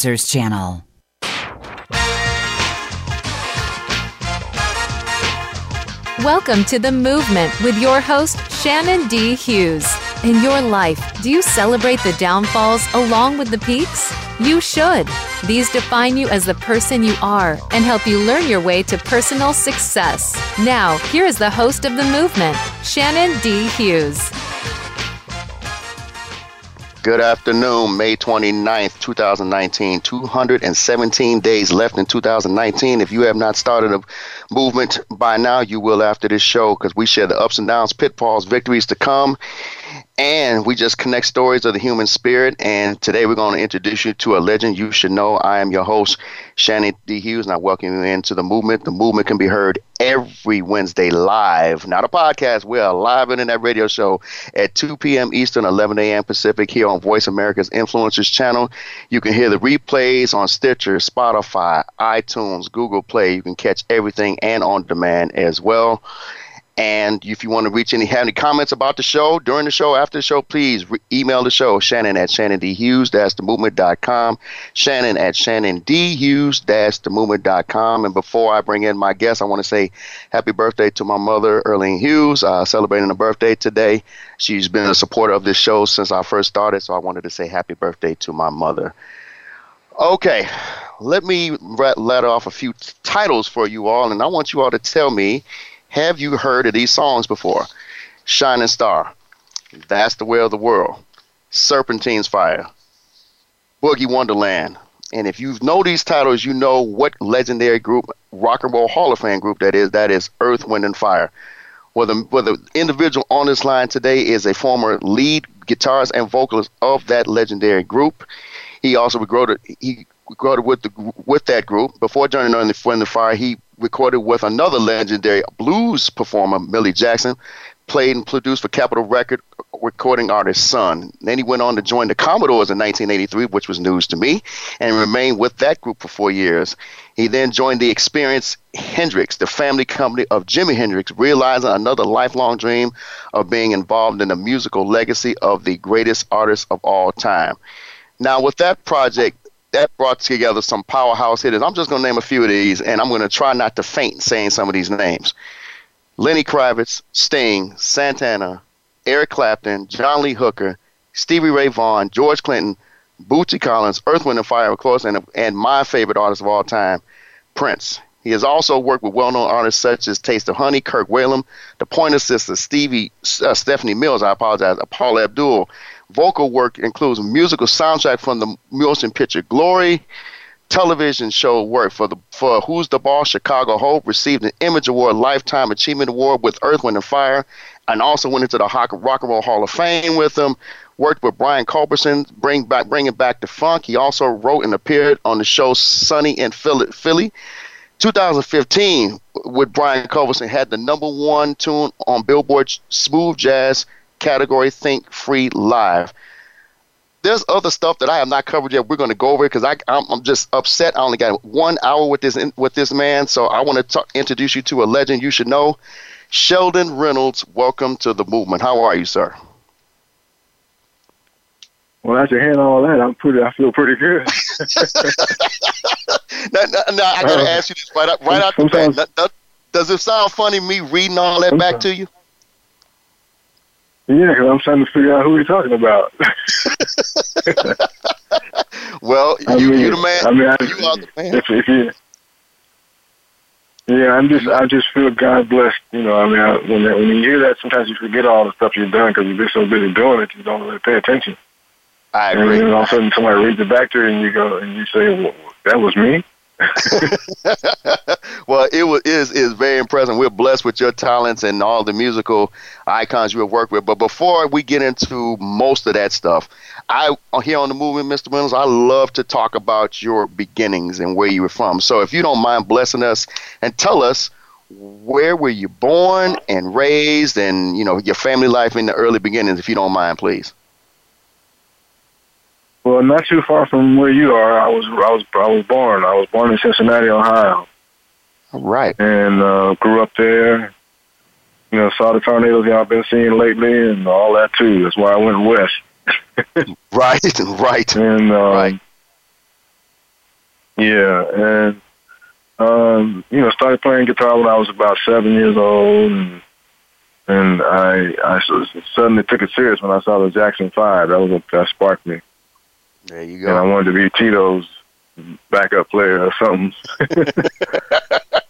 channel. Welcome to The Movement with your host, Shannon D. Hughes. In your life, do you celebrate the downfalls along with the peaks? You should. These define you as the person you are and help you learn your way to personal success. Now, here is the host of The Movement, Shannon D. Hughes. Good afternoon, May 29th, 2019. 217 days left in 2019. If you have not started a movement by now, you will after this show because we share the ups and downs, pitfalls, victories to come and we just connect stories of the human spirit. And today we're going to introduce you to a legend you should know. I am your host, Shannon D. Hughes, and I welcome you into the movement. The movement can be heard every Wednesday live, not a podcast. We're live in that radio show at 2 p.m. Eastern, 11 a.m. Pacific here on Voice America's Influencers channel. You can hear the replays on Stitcher, Spotify, iTunes, Google Play. You can catch everything and on demand as well. And if you want to reach any, have any comments about the show during the show, after the show, please re- email the show, Shannon at Shannon D. Hughes, that's the movement.com. Shannon at Shannon D. Hughes, that's the movement.com. And before I bring in my guest, I want to say happy birthday to my mother, Erlene Hughes, uh, celebrating a birthday today. She's been a supporter of this show since I first started, so I wanted to say happy birthday to my mother. Okay, let me let off a few t- titles for you all, and I want you all to tell me have you heard of these songs before? Shining Star, That's the Way of the World, Serpentine's Fire, Boogie Wonderland. And if you know these titles, you know what legendary group, rock and roll Hall of Fame group that is. That is Earth, Wind, and Fire. Well, the, well, the individual on this line today is a former lead guitarist and vocalist of that legendary group. He also recorded he recorded with the with that group before joining on the Wind and Fire. He recorded with another legendary blues performer, Millie Jackson, played and produced for Capitol Record recording artist Sun. Then he went on to join the Commodores in 1983, which was news to me, and remained with that group for four years. He then joined the Experience Hendrix, the family company of Jimi Hendrix, realizing another lifelong dream of being involved in the musical legacy of the greatest artist of all time. Now, with that project, that brought together some powerhouse hitters. I'm just going to name a few of these, and I'm going to try not to faint saying some of these names. Lenny Kravitz, Sting, Santana, Eric Clapton, John Lee Hooker, Stevie Ray Vaughan, George Clinton, Bootsy Collins, Earth, Wind, and Fire, of course, and, and my favorite artist of all time, Prince. He has also worked with well-known artists such as Taste of Honey, Kirk Whalum, the Pointer Sisters, Stevie, uh, Stephanie Mills, I apologize, Paula Abdul, Vocal work includes musical soundtrack from the motion picture Glory, television show work for the for Who's the Boss Chicago Hope, received an Image Award Lifetime Achievement Award with Earth, Wind, and Fire, and also went into the Rock and Roll Hall of Fame with them. Worked with Brian Culbertson, bring back bringing back the funk. He also wrote and appeared on the show Sunny in Philly. 2015 with Brian Culbertson had the number one tune on Billboard Smooth Jazz category Think Free Live. There's other stuff that I have not covered yet. We're going to go over because I'm, I'm just upset. I only got one hour with this with this man, so I want to introduce you to a legend you should know, Sheldon Reynolds. Welcome to the movement. How are you, sir? Well, after hearing all that, I'm pretty. I feel pretty good. now, now, now, I gotta uh, ask you this right up, right out the bat. Does it sound funny me reading all that back to you? Yeah, because I'm trying to figure out who you're talking about. well, you, mean, you the man. I mean, I, you are the man. If, if you, yeah, I'm just, I just feel God blessed. You know, I mean, I, when when you hear that, sometimes you forget all the stuff you've done because you've been so busy doing it, you don't really pay attention. I agree. And then all of a sudden, somebody reads it back to you, and you go, and you say, well, "That was me." well, it was is is very impressive. We're blessed with your talents and all the musical icons you have worked with. But before we get into most of that stuff, I uh, here on the movement, Mr. Reynolds, I love to talk about your beginnings and where you were from. So if you don't mind blessing us and tell us where were you born and raised, and you know your family life in the early beginnings, if you don't mind, please. Well, not too far from where you are. I was I was I was born. I was born in Cincinnati, Ohio. Right. And uh, grew up there. You know, saw the tornadoes y'all been seeing lately, and all that too. That's why I went west. right, right. And um, right. Yeah, and um, you know, started playing guitar when I was about seven years old, and and I I suddenly took it serious when I saw the Jackson Five. That was what that sparked me. There you go. And I wanted to be Tito's backup player or something.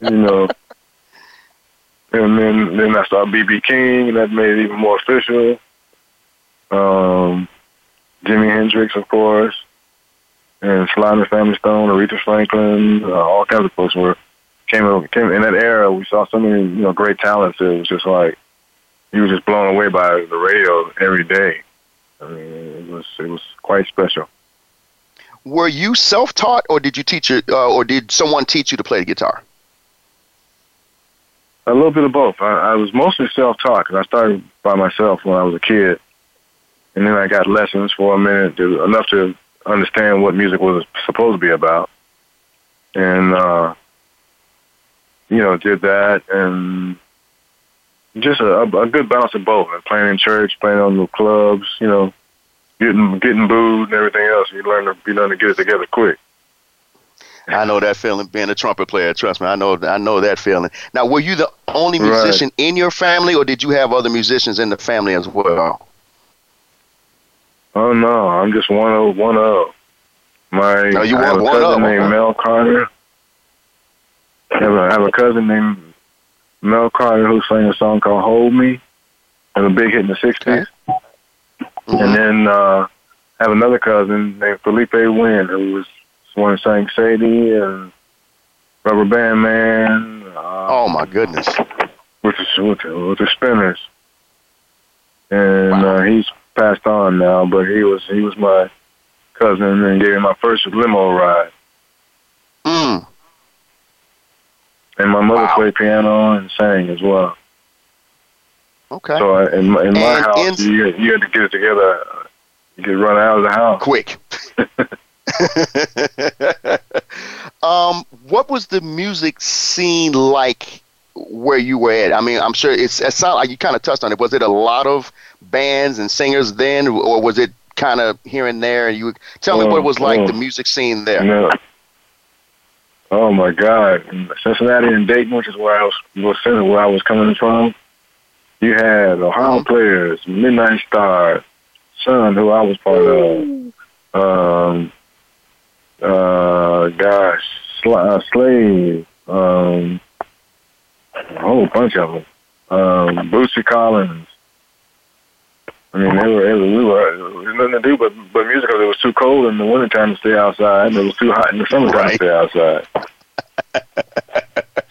you know. And then then I saw BB King, and that made it even more official. Um, Jimi Hendrix, of course, and Sly and the Family Stone, Aretha Franklin, uh, all kinds of folks were came came in that era. We saw so many you know great talents. It was just like you were just blown away by the radio every day. I mean, it was it was quite special. Were you self-taught, or did you teach it, uh, or did someone teach you to play the guitar? A little bit of both. I, I was mostly self-taught because I started by myself when I was a kid, and then I got lessons for a minute, to, enough to understand what music was supposed to be about, and uh, you know, did that, and just a, a good balance of both. And playing in church, playing on the clubs, you know, getting getting booed and everything else. You learn to you learn to get it together quick. I know that feeling being a trumpet player. Trust me, I know I know that feeling. Now, were you the only musician right. in your family, or did you have other musicians in the family as well? Oh no, I'm just one of one of. My no, you I have a cousin of, named huh? Mel Carter. I have, a, I have a cousin named Mel Carter who sang a song called "Hold Me," and a big hit in the '60s. Okay. And then uh, I have another cousin named Philippé Wynne who was one who sang Sadie and Rubber Band Man. Uh, oh my goodness! With the with the, with the Spinners, and wow. uh, he's passed on now, but he was he was my cousin and gave me my first limo ride. Mm. And my mother wow. played piano and sang as well. Okay. So uh, in, in my and house, in, you, you had to get it together. You could run out of the house quick. um, what was the music scene like where you were at? I mean, I'm sure it's it sound like you kind of touched on it. Was it a lot of bands and singers then, or was it kind of here and there? You tell me what it um, was like oh. the um, music scene there. No. Oh my God, in Cincinnati and Dayton, which is where I was, was where I was coming from. You had Ohio mm-hmm. Players, Midnight Star, Sun, who I was part of. Um, uh, gosh, Sl- uh, Slave, um, a whole bunch of them. Um, Bootsy Collins. I mean, they were, it was, we were, there was nothing to do but, but music because it was too cold in the wintertime to stay outside, and it was too hot in the summertime right. to stay outside.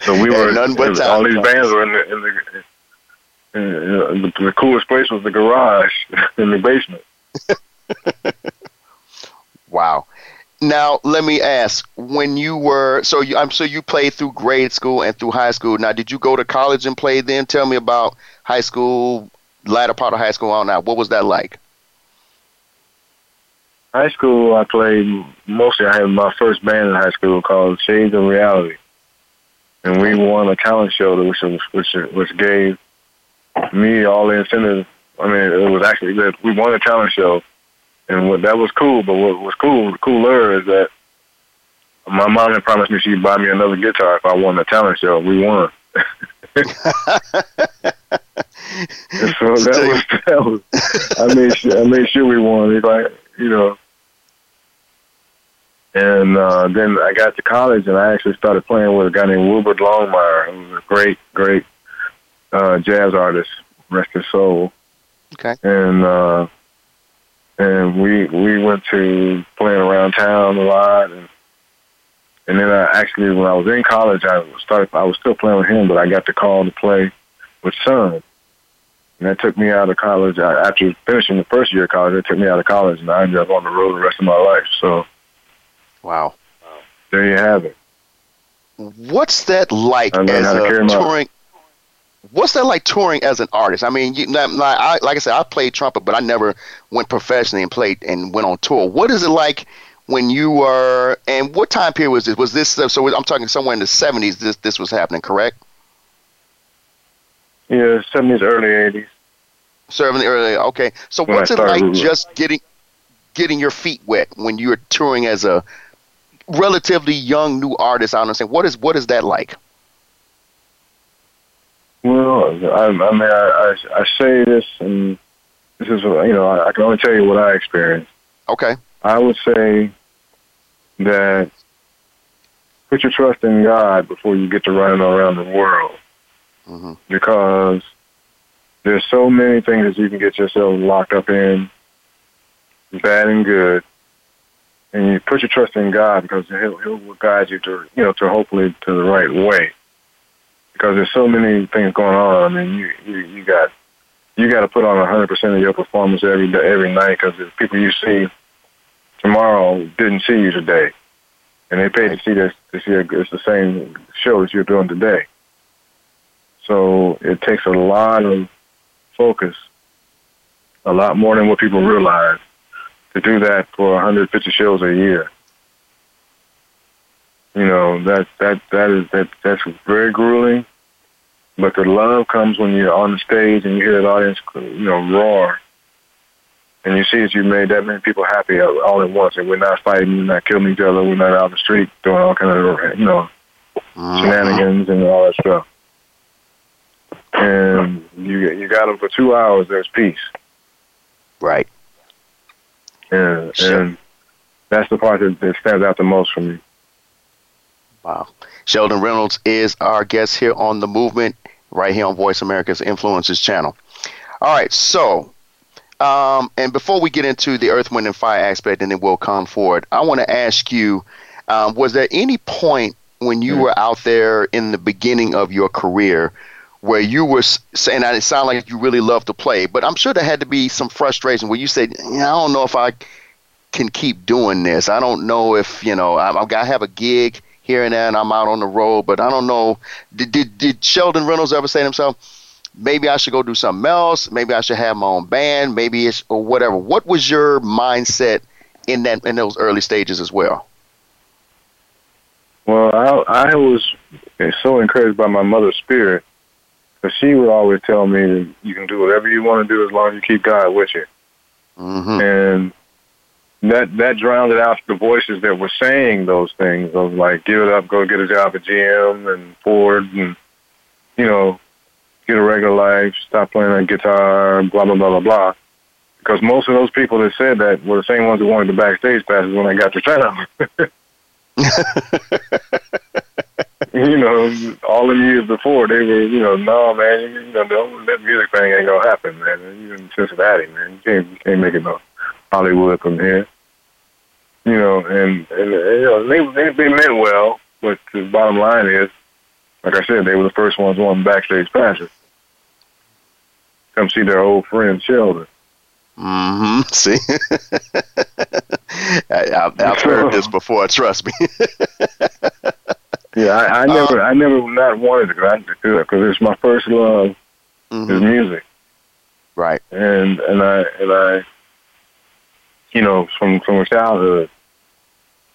so we were, none but all these bands were in the, in the and, the, the coolest place was the garage in the basement. wow. Now let me ask: When you were so you, I'm so you played through grade school and through high school. Now, did you go to college and play? Then tell me about high school, latter part of high school on now. What was that like? High school, I played mostly. I had my first band in high school called Shades of Reality, and we won a talent show, which was, which which gave me all the incentive. I mean, it was actually that we won a talent show, and what that was cool. But what was cool, cooler is that my mom had promised me she'd buy me another guitar if I won the talent show. We won. so that was that was. I made sure I made sure we won. It's like you know. And uh, then I got to college, and I actually started playing with a guy named Wilbert Longmire, who was a great, great uh, jazz artist, rest his soul. Okay. And uh, and we we went to playing around town a lot, and and then I actually when I was in college, I started I was still playing with him, but I got the call to play with Sun, and that took me out of college. I, after finishing the first year of college, it took me out of college, and I ended up on the road the rest of my life. So, wow, there you have it. What's that like as a touring? What's that like touring as an artist? I mean, you, like, I, like I said, I played trumpet, but I never went professionally and played and went on tour. What is it like when you were? And what time period was this? Was this uh, so? I'm talking somewhere in the 70s. This this was happening, correct? Yeah, seventies, early eighties. Serving the early. Okay, so When what's it like moving. just getting getting your feet wet when you're touring as a relatively young new artist? out and saying, what is what is that like? Well, I, I mean, I, I, I say this, and this is, you know, I, I can only tell you what I experienced. Okay. I would say that put your trust in God before you get to running around the world, mm-hmm. because there's so many things that you can get yourself locked up in, bad and good, and you put your trust in God because He'll He'll guide you to you know to hopefully to the right way. Because there's so many things going on. I mean, you you, you got you got to put on 100 percent of your performance every day, every night because the people you see tomorrow didn't see you today, and they paid to see this to see a, it's the same show that you're doing today. So it takes a lot of focus, a lot more than what people realize to do that for 150 shows a year. You know that that that is that that's very grueling, but the love comes when you're on the stage and you hear that audience, you know, roar, and you see that you made that many people happy all at once, and we're not fighting, we're not killing each other, we're not out in the street doing all kind of you know Mm-hmm. shenanigans and all that stuff. And you you got them for two hours. There's peace. Right. And, Sure. and that's the part that, that stands out the most for me. Wow. Sheldon Reynolds is our guest here on the movement, right here on Voice America's Influencers channel. All right, so um, and before we get into the Earth, Wind, and Fire aspect, and then we'll come forward, I want to ask you: um, Was there any point when you were out there in the beginning of your career where you were saying that it sounded like you really loved to play, but I'm sure there had to be some frustration where you said, yeah, "I don't know if I can keep doing this. I don't know if you know I, I got to have a gig." Here and there, and I'm out on the road. But I don't know. Did, did did Sheldon Reynolds ever say to himself, maybe I should go do something else? Maybe I should have my own band. Maybe it's or whatever. What was your mindset in that in those early stages as well? Well, I, I was so encouraged by my mother's spirit because she would always tell me that you can do whatever you want to do as long as you keep God with you. Mm-hmm. And that that drowned out the voices that were saying those things of like give it up, go get a job at GM and Ford, and you know, get a regular life, stop playing a guitar, blah blah blah blah blah. Because most of those people that said that were the same ones that wanted the backstage passes when I got to town. you know, all the years before they were, you know, no man, you, know, that music thing ain't gonna happen, man. In Cincinnati, man, you can't, you can't make it no Hollywood from here. You know, and and you know they they, they meant well, but the bottom line is, like I said, they were the first ones on backstage passes. Come see their old friend Sheldon. Mm-hmm. See, I, I've, I've heard this before. Trust me. Yeah, I, I never, I never not wanted to go out to do it because it's my first love is Mhm. music, Right. and and I and I, you know, from from childhood.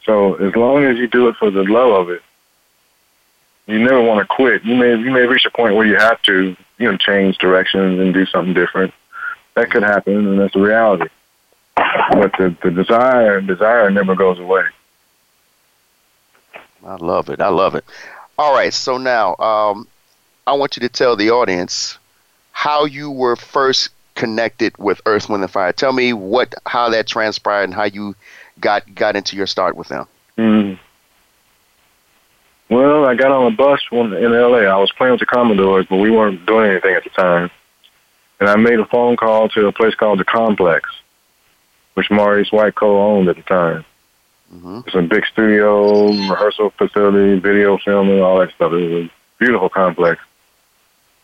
So as long as you do it for the love of it, you never want to quit. You may you may reach a point where you have to, you know, change directions and do something different. That could happen, and that's the reality. But the the desire desire never goes away. I love it. I love it. All right. So now, um, I want you to tell the audience how you were first connected with Earth, Wind, and Fire. Tell me what, how that transpired, and how you got got into your start with them. Mm. Well, I got on a bus when, in LA. I was playing with the Commodores, but we weren't doing anything at the time. And I made a phone call to a place called the Complex, which Maurice White co-owned at the time. Mm-hmm. It's a big studio, rehearsal facility, video filming, all that stuff. It was a beautiful complex.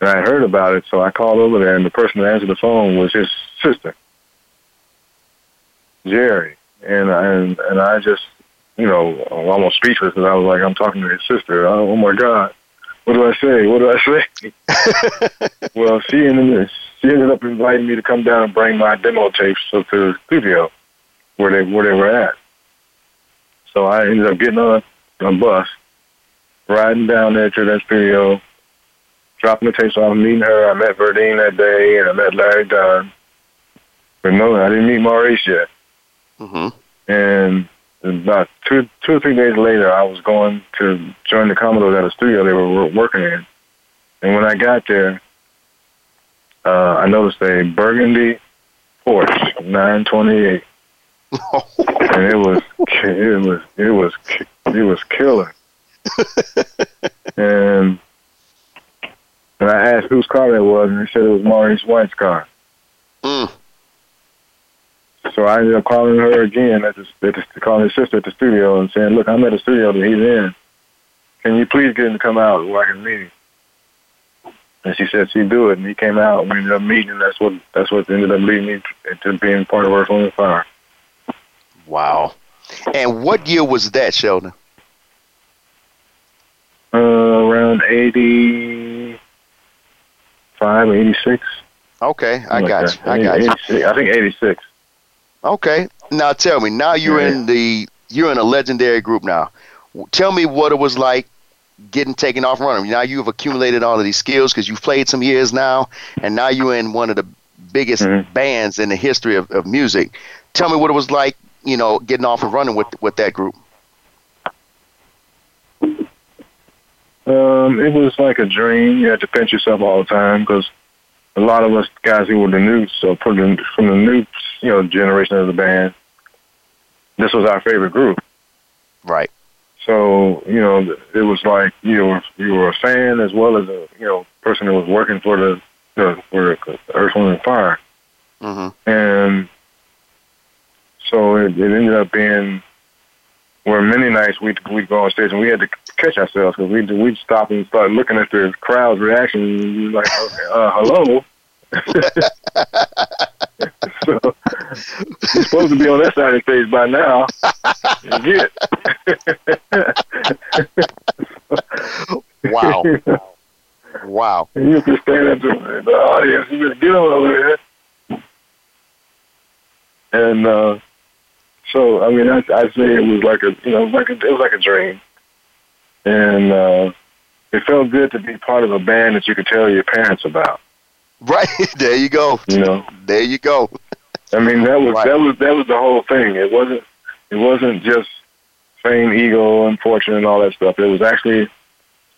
And I heard about it, so I called over there, and the person that answered the phone was his sister, Jerry. And I, and, and I just, you know, almost speechless because I was like, I'm talking to his sister. Oh, oh my God. What do I say? What do I say? well, she ended, she ended up inviting me to come down and bring my demo tapes to the studio where they where they were at. So I ended up getting on a bus, riding down there to that studio, dropping the tapes off, meeting her. I met Verdine that day, and I met Larry Dunn. But no, I didn't meet Maurice yet. Mm-hmm. And about two two or three days later, I was going to join the Commodores at a studio they were working in, and when I got there, uh, I noticed a burgundy Porsche 928, and it was it was it was it was killer. and and I asked whose car that was, and they said it was Maurice White's car. Mm. So I ended up calling her again at the, at the calling his sister at the studio and saying, "Look, I'm at the studio that he's in. Can you please get him to come out so I can meet him?" And she said she'd do it, and he came out. and We ended up meeting. And that's what that's what ended up leading me to being part of Earth, Wind Fire. Wow. And what year was that, Sheldon? Uh, around 85, 86. Okay, I got you. I got you. I think 86. Okay. Now tell me. Now you're yeah. in the you're in a legendary group now. Tell me what it was like getting taken off running. Now you've accumulated all of these skills because you've played some years now, and now you're in one of the biggest mm-hmm. bands in the history of, of music. Tell me what it was like, you know, getting off and running with with that group. Um, it was like a dream. You had to pinch yourself all the time because a lot of us guys who were the new, so from the, from the new, you know, generation of the band, this was our favorite group. Right. So you know, it was like you were you were a fan as well as a you know person that was working for the, the for Earth, Wind and Fire, mm-hmm. and so it, it ended up being where many nights we'd we'd go on stage and we had to catch ourselves because we'd we'd stop and start looking at the crowd's reaction and like, okay, uh, hello. so you're supposed to be on that side of the stage by now. You get. wow. Wow. You have to stand up to the audience. You just get over there. And uh, so, I mean, I, I'd say it was like a, you know, like a, it was like a dream, and uh, it felt good to be part of a band that you could tell your parents about. Right there, you go. You know, there you go. I mean, that was right. that was that was the whole thing. It wasn't it wasn't just fame, ego, and fortune, and all that stuff. It was actually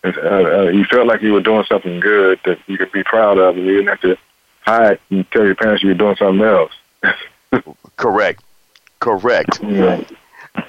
uh, uh, you felt like you were doing something good that you could be proud of, and you didn't have to hide and tell your parents you were doing something else. Correct. Correct. Yeah.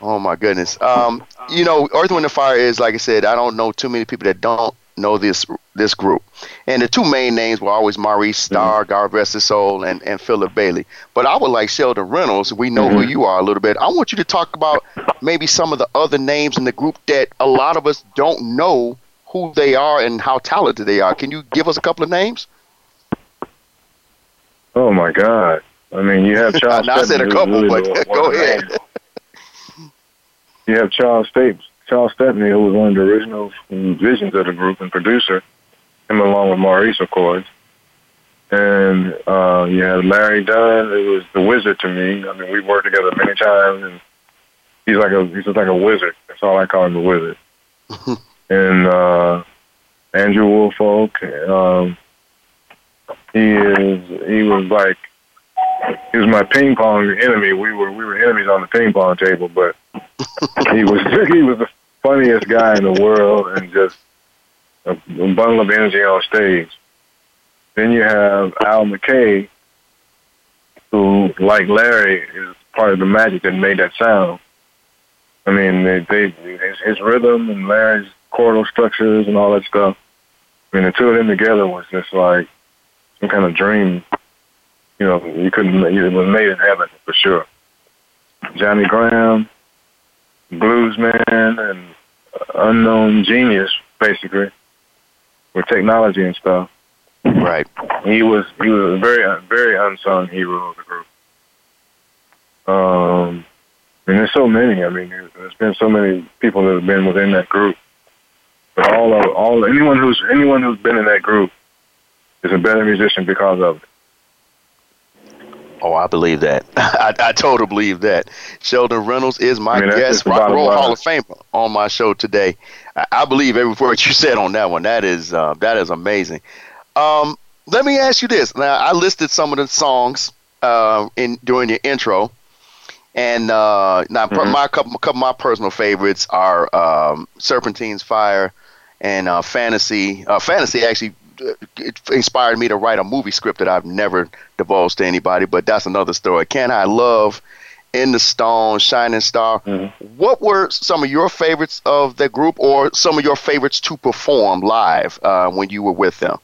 Oh my goodness. Um, you know, Earth, Wind, and Fire is like I said. I don't know too many people that don't know this this group. And the two main names were always Maurice Starr, mm-hmm. God rest his soul, and, and Philip Bailey. But I would like Sheldon Reynolds. We know mm-hmm. who you are a little bit. I want you to talk about maybe some of the other names in the group that a lot of us don't know who they are and how talented they are. Can you give us a couple of names? Oh my God. I mean, you have Charles. I said a couple, really but go ahead. you have Charles Stapes, Charles Stepney, who was one of the original visions of the group and producer, him along with Maurice, of course. And uh, you have Larry Dunn, who was the wizard to me. I mean, we worked together many times, and he's like a he's just like a wizard. That's all I call him, a wizard. and uh, Andrew Woolfolk, um, he is he was like he was my ping pong enemy. We were we were enemies on the ping pong table, but he was he was the funniest guy in the world and just a, bundle of energy on stage. Then you have Al McKay, who, like Larry, is part of the magic that made that sound. I mean, they, they his, his rhythm and Larry's chordal structures and all that stuff. I mean, the two of them together was just like some kind of dream you know, you couldn't, it was made in heaven for sure. Johnny Graham, blues man, and unknown genius, basically, with technology and stuff. Right. He was he was a very very unsung hero of the group. Um, and there's so many. I mean, there's been so many people that have been within that group. But all of all anyone who's anyone who's been in that group is a better musician because of it. Oh, I believe that. I, I totally believe that. Sheldon Reynolds is my I mean, guest, Rock Roll Hall of Famer, on my show today. I, I, believe every word you said on that one. That is uh, that is amazing. Um, let me ask you this. Now, I listed some of the songs uh, in during your intro, And uh, now mm-hmm. my couple, couple of my personal favorites are um, Serpentine's Fire and uh, Fantasy. Uh, Fantasy actually it inspired me to write a movie script that I've never divulged to anybody, but that's another story. Can't Hide Love, In the Stone, Shining Star. Mm-hmm. What were some of your favorites of the group, or some of your favorites to perform live uh, when you were with them?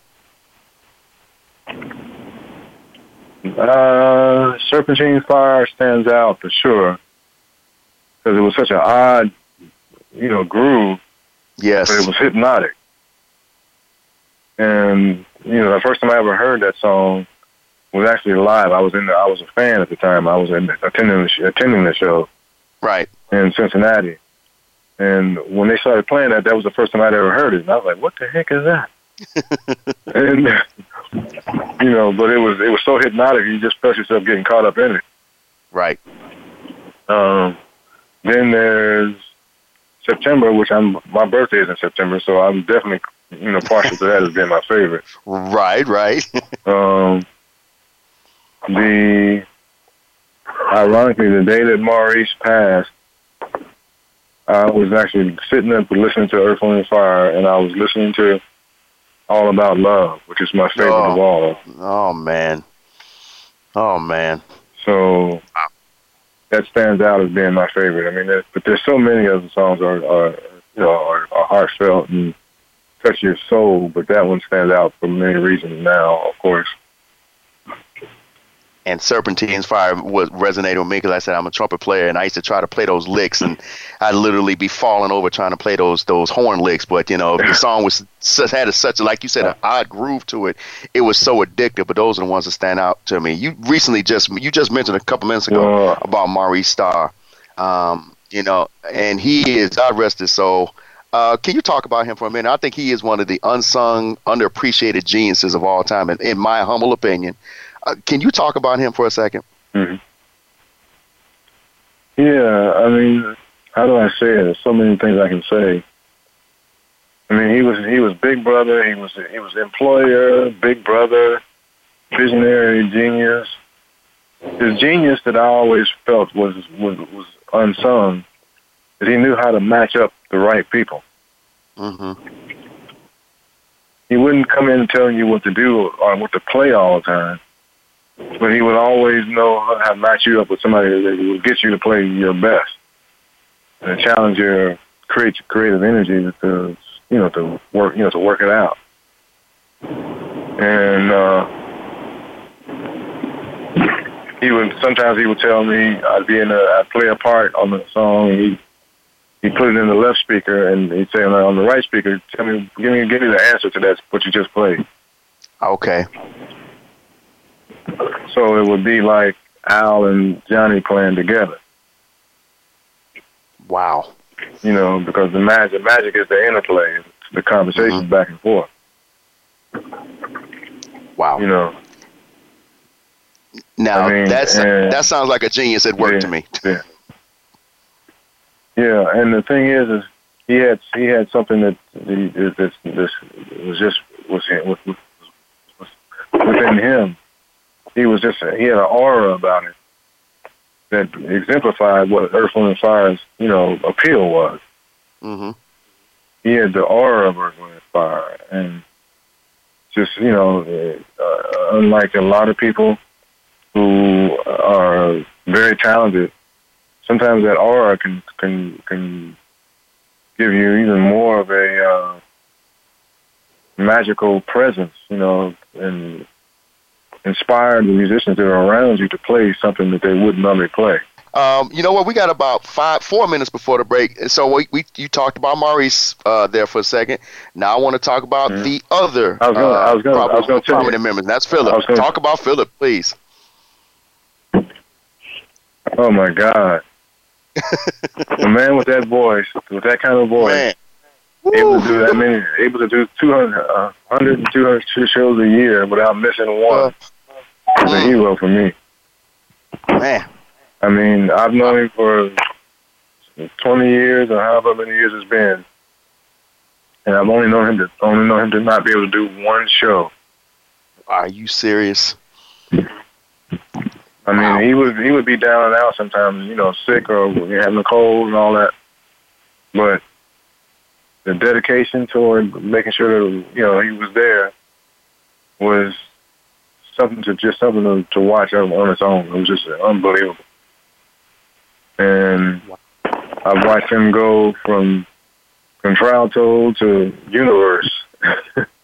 Uh, Serpentine Fire stands out for sure because it was such an odd, you know, groove. Yes, but it was hypnotic. And you know, the first time I ever heard that song was actually live. I was in. The, I was a fan at the time. I was in, attending the, attending the show. Right. In Cincinnati, and when they started playing that, that was the first time I'd ever heard it, and I was like, "What the heck is that?" and you know, but it was it was so hypnotic. You just felt yourself getting caught up in it. Right. Um. Then there's September, which I'm my birthday is in September, so I'm definitely you know partial to that as being my favorite. Right, right. um, the ironically, the day that Maurice passed, I was actually sitting up listening to Earth, Wind, and Fire, and I was listening to All About Love, which is my favorite oh, of all. Oh man, oh man. So that stands out as being my favorite. I mean, but there's so many of the songs are, are you know are, are heartfelt and touch your soul, but that one stands out for many reasons now, of course. And Serpentine's Fire was resonating with me because I said I'm a trumpet player, and I used to try to play those licks, and I'd literally be falling over trying to play those those horn licks. But you know, the song was had a, such a, like you said an odd groove to it. It was so addictive. But those are the ones that stand out to me. You recently just you just mentioned a couple minutes ago about Maurice Starr, um, you know, and he is God rest his soul uh, can you talk about him for a minute? I think he is one of the unsung, underappreciated geniuses of all time, in, in my humble opinion. Uh, can you talk about him for a 2nd mm-hmm. Yeah, I mean, how do I say it? There's so many things I can say. I mean, he was he was big brother. He was he was employer, big brother, visionary, genius. His genius that I always felt was was was unsung. He knew how to match up the right people. Mm-hmm. He wouldn't come in telling you what to do or what to play all the time, but he would always know how to match you up with somebody that would get you to play your best and challenge your create creative energy to you know to work you know to work it out. And uh, he would sometimes he would tell me I'd be in a I'd play a part on the song. And he he put it in the left speaker and he'd say on the right speaker, tell me, give me, give me the answer to that, what you just played. Okay. So it would be like Al and Johnny playing together. Wow. You know, because the magic, magic is the interplay, the conversation mm-hmm. back and forth. Wow. You know. Now I mean, that's that sounds like a genius at work yeah, to me. Yeah. Yeah, and the thing is, is he had he had something that this this was just was, was, was within him. He was just he had an aura about him that exemplified what Earth, Wind, and Fire's you know appeal was. Mm-hmm. He had the aura of Earth, Wind, and Fire, and just you know, uh, unlike a lot of people who are very talented sometimes that aura can can can give you even more of a uh, magical presence, you know, and inspire the musicians that are around you to play something that they wouldn't normally play. Um, you know what? We got about five, four minutes before the break. So we, we you talked about Maurice uh, there for a second. Now I want to talk about mm-hmm. the other. I was going. Uh, I was going. I was going to prominent members. That's Philip. Talk about Philip, please. Oh my God! A man with that voice, with that kind of voice, man. able to do that many, able to do 200, uh, 100 200 shows a year without missing one, uh, is a hero for me. Man. I mean, I've known him for 20 years or however many years it's been. And I've only known him to only known him to not be able to do one show. Are you serious? I mean, Wow. he would he would be down and out sometimes, you know, sick or having a cold and all that. But the dedication toward making sure that you know he was there was something to just something to, to watch on, on its own. It was just unbelievable. And I've watched him go from contralto to universe.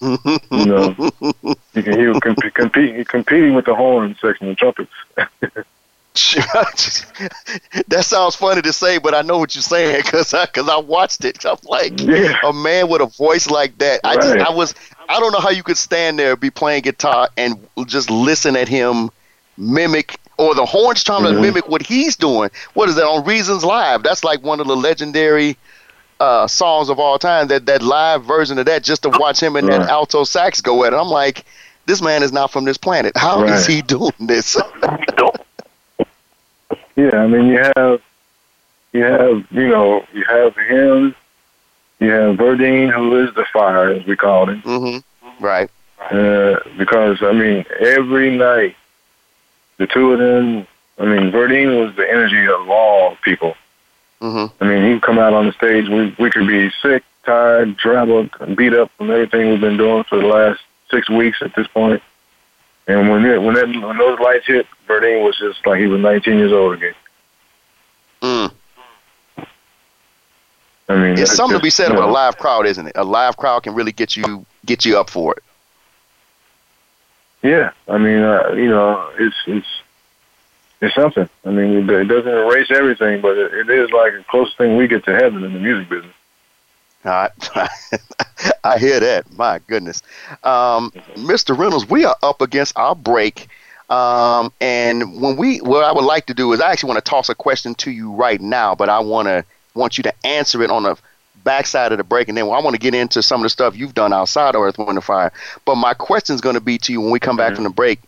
you know, he, can, he was comp- compete, competing with the horn section and trumpets. that sounds funny to say, but I know what you're saying because I, cause I watched it. I'm like, Yeah. a man with a voice like that. I just, I was, I don't know how you could stand there, be playing guitar, and just listen at him mimic, or the horns trying to Mhm. mimic what he's doing. What is that on Reasons Live? That's like one of the legendary uh, songs of all time. That that live version of that, just to watch him and that alto sax go at it. I'm like, this man is not from this planet. How is Right. he doing this? Yeah, I mean, you have, you have, you know, you have him, you have Verdine, who is the fire, as we called him. hmm Right. Uh, because I mean, every night, the two of them. I mean, Verdine was the energy of all people. Hmm I mean, he would come out on the stage. We we could be sick, tired, drabbled, beat up from everything we've been doing for the last six weeks at this point. And when it, when that, when those lights hit, Verdine was just like he was 19 years old again. Mm. I mean, It's something to be said you about a live crowd, isn't it? A live crowd can really get you get you up for it. Yeah, I mean, uh, you know, it's it's it's something. I mean, it, doesn't erase everything, but it, is like the closest thing we get to heaven in the music business. I, I hear that. My goodness, um, Mr. Reynolds, we are up against our break, um, and when we, what I would like to do is, I actually want to toss a question to you right now, but I want to want you to answer it on the backside of the break, and then I want to get into some of the stuff you've done outside of Earth, Wind, and Fire. But my question is going to be to you when we come back Mhm. from the break.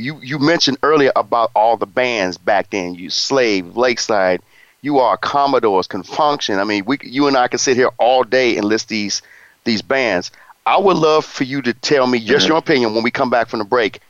You you mentioned earlier about all the bands back then. You Slave, Lakeside, you are Commodores, Con Funk Shun. I mean, we you and I can sit here all day and list these these bands. I would love for you to tell me just Mhm. your opinion when we come back from the break.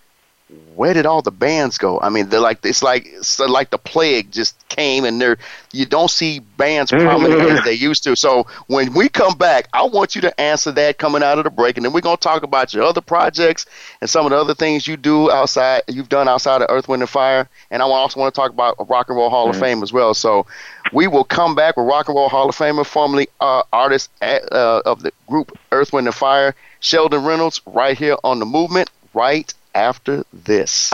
Where did all the bands go? I mean, they're like it's like it's like the plague just came and they're you don't see bands prominent as they used to. So when we come back, I want you to answer that coming out of the break, and then we're gonna talk about your other projects and some of the other things you do outside you've done outside of Earth, Wind, and Fire. And I also want to talk about Rock and Roll Hall of Mhm. Fame as well. So we will come back with Rock and Roll Hall of Famer, formerly uh, artist at, uh, of the group Earth, Wind, and Fire, Sheldon Reynolds, right here on the Movement, right after this.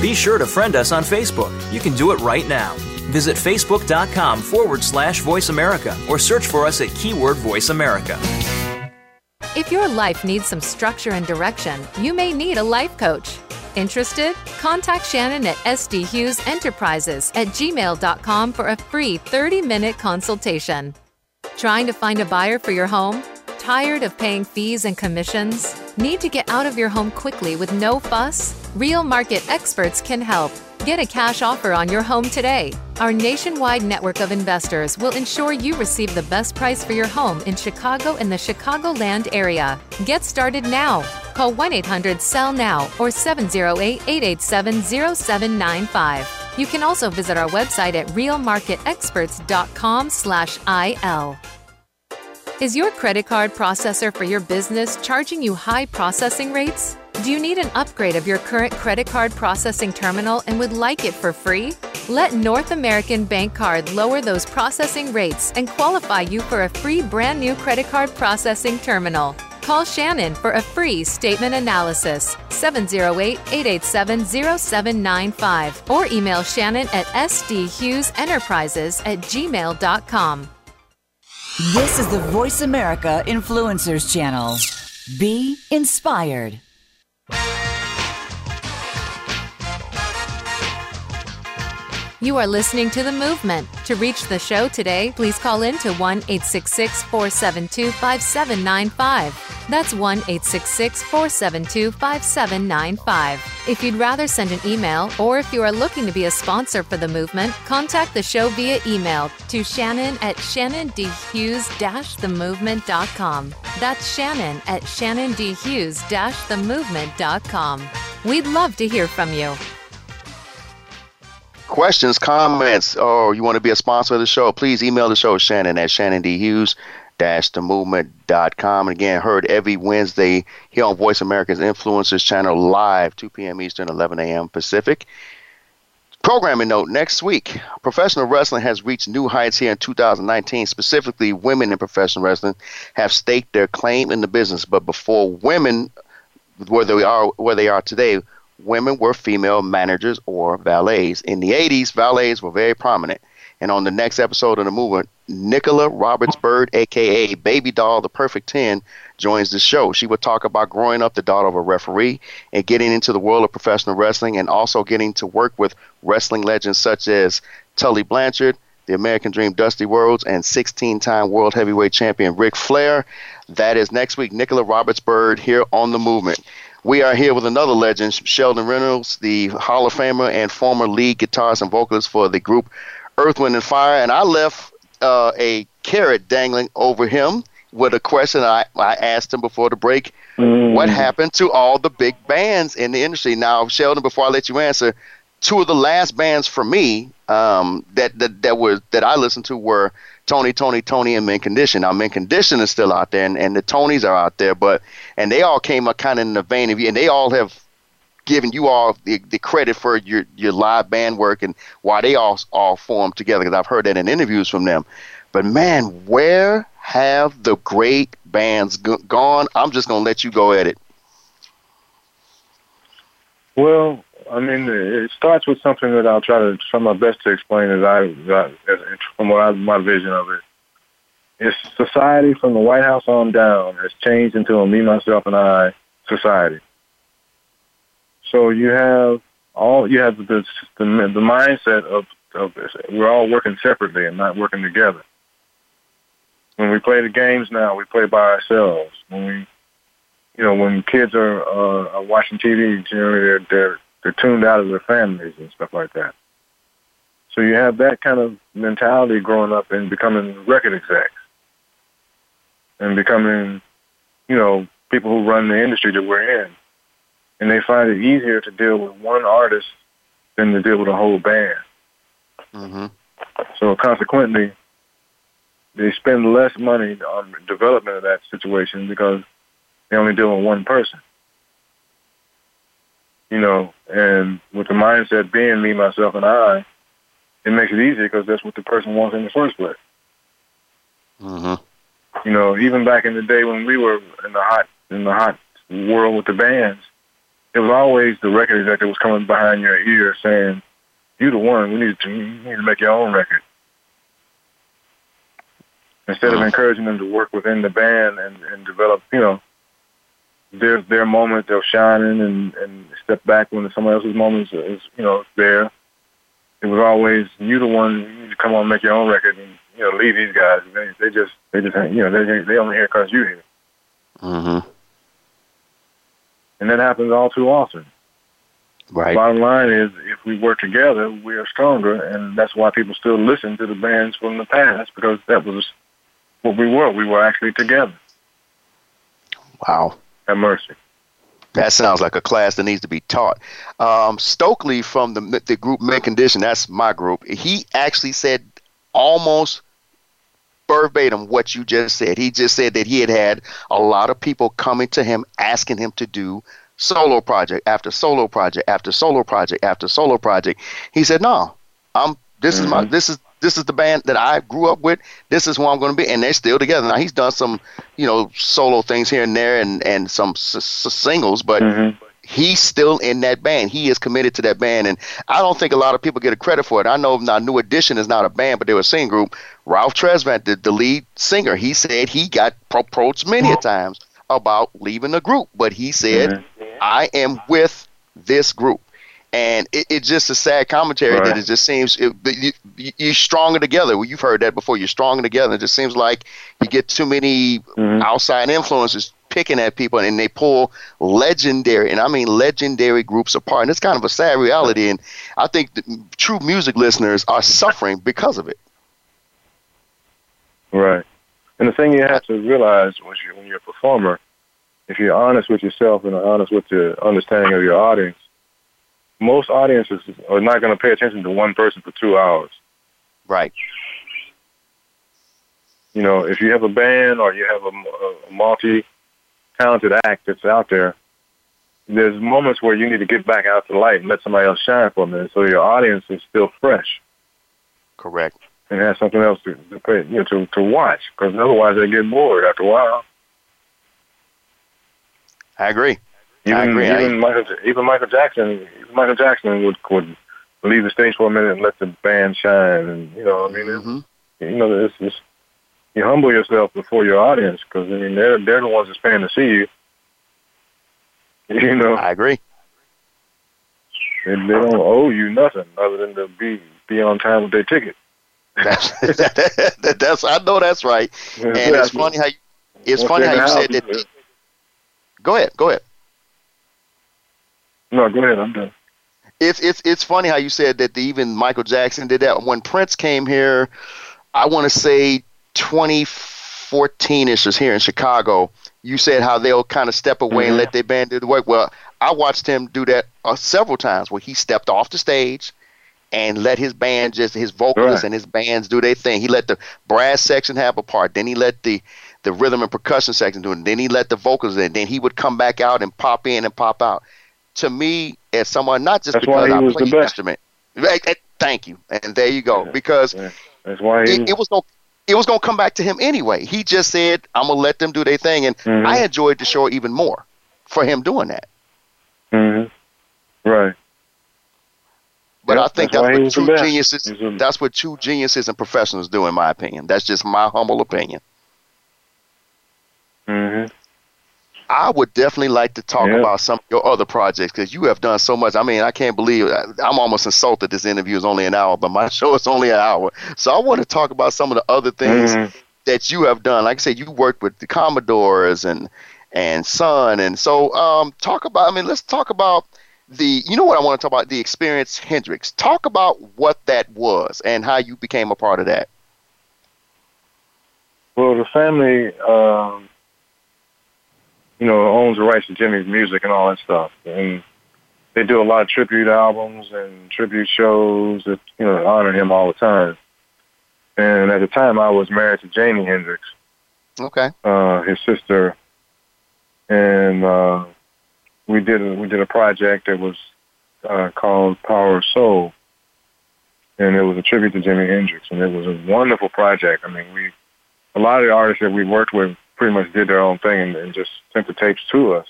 Be sure to friend us on Facebook. You can do it right now. Visit facebook.com forward slash voice America or search for us at keyword voice America. If your life needs some structure and direction, you may need a life coach. Interested? Contact Shannon at SD Hughes Enterprises at gmail.com for a free 30 minute consultation. Trying to find a buyer for your home? Tired of paying fees and commissions? Need to get out of your home quickly with no fuss? Real Market Experts can help. Get a cash offer on your home today. Our nationwide network of investors will ensure you receive the best price for your home in Chicago and the Chicagoland area. Get started now. Call 1 800 SELL NOW or 708 887 0795. You can also visit our website at realmarketexperts.com slash IL. Is your credit card processor for your business charging you high processing rates? Do you need an upgrade of your current credit card processing terminal and would like it for free? Let North American Bank Card lower those processing rates and qualify you for a free brand new credit card processing terminal. Call Shannon for a free statement analysis 708 887 0795 or email Shannon at sdhughesenterprises at gmail.com. This is the Voice America Influencers Channel. Be inspired. You are listening to The Movement. To reach the show today, please call in to 1 866 472 5795. That's 1 866 472 5795. If you'd rather send an email, or if you are looking to be a sponsor for The Movement, contact the show via email to Shannon at shannondhughes themovement.com. That's Shannon at shannondhughes themovement.com. We'd love to hear from you questions, comments, or you want to be a sponsor of the show, please email the show, Shannon at shannondhughes themovement.com. And again, heard every Wednesday here on Voice America's Influencers channel live, 2 p.m. Eastern, 11 a.m. Pacific. Programming note next week, professional wrestling has reached new heights here in 2019. Specifically, women in professional wrestling have staked their claim in the business. But before women, they are, where they are today, women were female managers or valets. In the 80s, valets were very prominent. And on the next episode of the movement, Nicola Roberts Bird, aka Baby Doll, the Perfect 10, joins the show. She would talk about growing up the daughter of a referee and getting into the world of professional wrestling and also getting to work with wrestling legends such as Tully Blanchard, the American Dream Dusty Rhodes, and 16 time World Heavyweight Champion Ric Flair. That is next week, Nicola Roberts Bird here on the movement. We are here with another legend, Sheldon Reynolds, the Hall of Famer and former lead guitarist and vocalist for the group Earth, Wind, and Fire. And I left uh, a carrot dangling over him with a question I, I asked him before the break. Mm. What happened to all the big bands in the industry? Now, Sheldon, before I let you answer, two of the last bands for me um, that, that that were that I listened to were Tony! Toni! Toné!, and Mint Condition. Now, Mint Condition is still out there, and, and the Tonys are out there, but and they all came up kind of in the vein of you, and they all have given you all the, the credit for your your live band work and why they all all formed together. Because I've heard that in interviews from them. But man, where have the great bands go- gone? I'm just gonna let you go at it. Well, I mean, it starts with something that I'll try to try my best to explain as I, as, from what I, my vision of it. It's society from the White House on down has changed into a me, myself, and I society. So you have all you have the the, the mindset of of this. We're all working separately and not working together. When we play the games now, we play by ourselves. When we, you know, when kids are, uh, are watching TV, know, they're they're they're tuned out of their families and stuff like that. So you have that kind of mentality growing up and becoming record execs and becoming, you know, people who run the industry that we're in. And they find it easier to deal with one artist than to deal with a whole band. Mm-hmm. So consequently, they spend less money on development of that situation because they only deal with one person you know, and with the mindset being me, myself, and I, it makes it easier because that's what the person wants in the first place. Mm-hmm. You know, even back in the day when we were in the hot in the hot world with the bands, it was always the record executive was coming behind your ear saying, "You the one. We need to you need to make your own record." Instead of encouraging them to work within the band and, and develop, you know, their their moment of shining and and step back when someone else's moment is, is you know there. It was always you the one you need to come on and make your own record and you know leave these guys. They they just they just you know they they only hear because you hear. Mm-hmm. And that happens all too often. Right. The bottom line is, if we work together, we are stronger, and that's why people still listen to the bands from the past because that was what we were. We were actually together. Wow. Have mercy. That sounds like a class that needs to be taught. Um, Stokley from the the group Mint Condition, that's my group. He actually said almost verbatim what you just said. He just said that he had had a lot of people coming to him asking him to do solo project after solo project after solo project after solo project. He said, "No, I'm. This mm-hmm. is my. Mm-hmm. This is this is the band that I grew up with. This is who I'm going to be, and they're still together. Now he's done some, you know, solo things here and there, and and some s- s- singles, but. Mm-hmm. He's still in that band. He is committed to that band, and I don't think a lot of people get a credit for it. I know now New Edition is not a band, but they were a singing group. Ralph Tresvant, the, the lead singer, he said he got approached many a times about leaving the group, but he said, mm-hmm. "I am with this group." And it, it's just a sad commentary Right. that it just seems it, you, you- you're stronger together. Well, you've heard that before. You're stronger together. It just seems like you get too many Mhm. outside influences picking at people, and they pull legendary, and I mean legendary groups apart. And it's kind of a sad reality. And I think true music listeners are suffering because of it. Right. And the thing you have to realize when you when you're a performer, if you're honest with yourself and honest with the understanding of your audience, most audiences are not going to pay attention to one person for two hours. Right. You know, if you have a band or you have a, a multi-talented act that's out there, there's moments where you need to get back out to the light and let somebody else shine for a minute, so your audience is still fresh Correct. and has something else to, to pay, you know, to to watch. Because otherwise, they get bored after a while. I agree. Even I agree. I- even Michael even Michael Jackson Michael Jackson would would leave the stage for a minute and let the band shine and you know I mean it's, Mhm. you know it's just you humble yourself before your audience because I mean they're they're the ones that's paying to see you. You know I agree. they, they don't owe you nothing other than to be be on time with their ticket. That's, that, that's I know that's right. And it's funny how you, it's Once funny how you said that. Go ahead. Go ahead. No, go ahead. I'm done. It's it's it's funny how you said that the, even Michael Jackson did that when Prince came here. I want to say 2014ish was here in Chicago. You said how they'll kind of step away and Mhm. let their band do the work. Well, I watched him do that uh, several times where he stepped off the stage and let his band just his vocalists Right. and his bands do their thing. He let the brass section have a part. Then he let the the rhythm and percussion section do it. Then he let the vocals in. Then he would come back out and pop in and pop out. To me, as someone not just That's because I was play the instrument. Thank you. And there you go. Yeah. Because Yeah. That's why it, it was gonna it was going to come back to him anyway. He just said, "I'm gonna let them do their thing," and Mhm. I enjoyed the show even more for him doing that. Mhm. Right. But I think that's that's, what was true geniuses. A, that's what true geniuses and professionals do, in my opinion. That's just my humble opinion. Mhm. I would definitely like to talk Yeah. about some of your other projects because you have done so much. I mean, I can't believe I'm almost insulted. This interview is only an hour, but my show is only an hour. So I want to talk about some of the other things Mhm. that you have done. Like I said, you worked with the Commodores and and Sun, and so um, talk about. I mean, let's talk about the. You know what I want to talk about? The experience Hendrix. Talk about what that was and how you became a part of that. Well, the family, um, you know, owns the rights to Jimi's music and all that stuff, and they do a lot of tribute albums and tribute shows that you know honor him all the time. And at the time, I was married to Janie Hendrix, Okay. uh, his sister, and uh, we did a, we did a project that was uh, called Power of Soul, and it was a tribute to Jimi Hendrix, and it was a wonderful project. I mean, we a lot of the artists that we worked with pretty much did their own thing and, and just sent the tapes to us.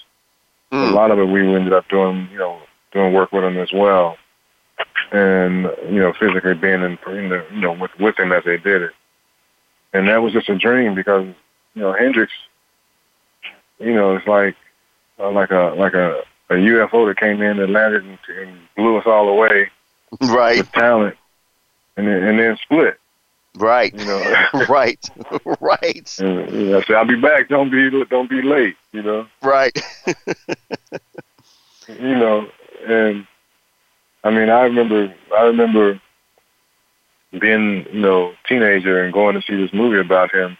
A Mm. lot of it we ended up doing, you know, doing work with them as well, and you know, physically being in, in the, you know, with with them as they did it. And that was just a dream because you know Hendrix, you know, it's like uh, like a like a, a UFO that came in and landed and, and blew us all away Right. with talent, and then, and then split. Right. You know, right. right. and, you know, I said, "I'll be back. Don't be don't be late." You know. Right. you know, and I mean, I remember, I remember being, you know, teenager and going to see this movie about him,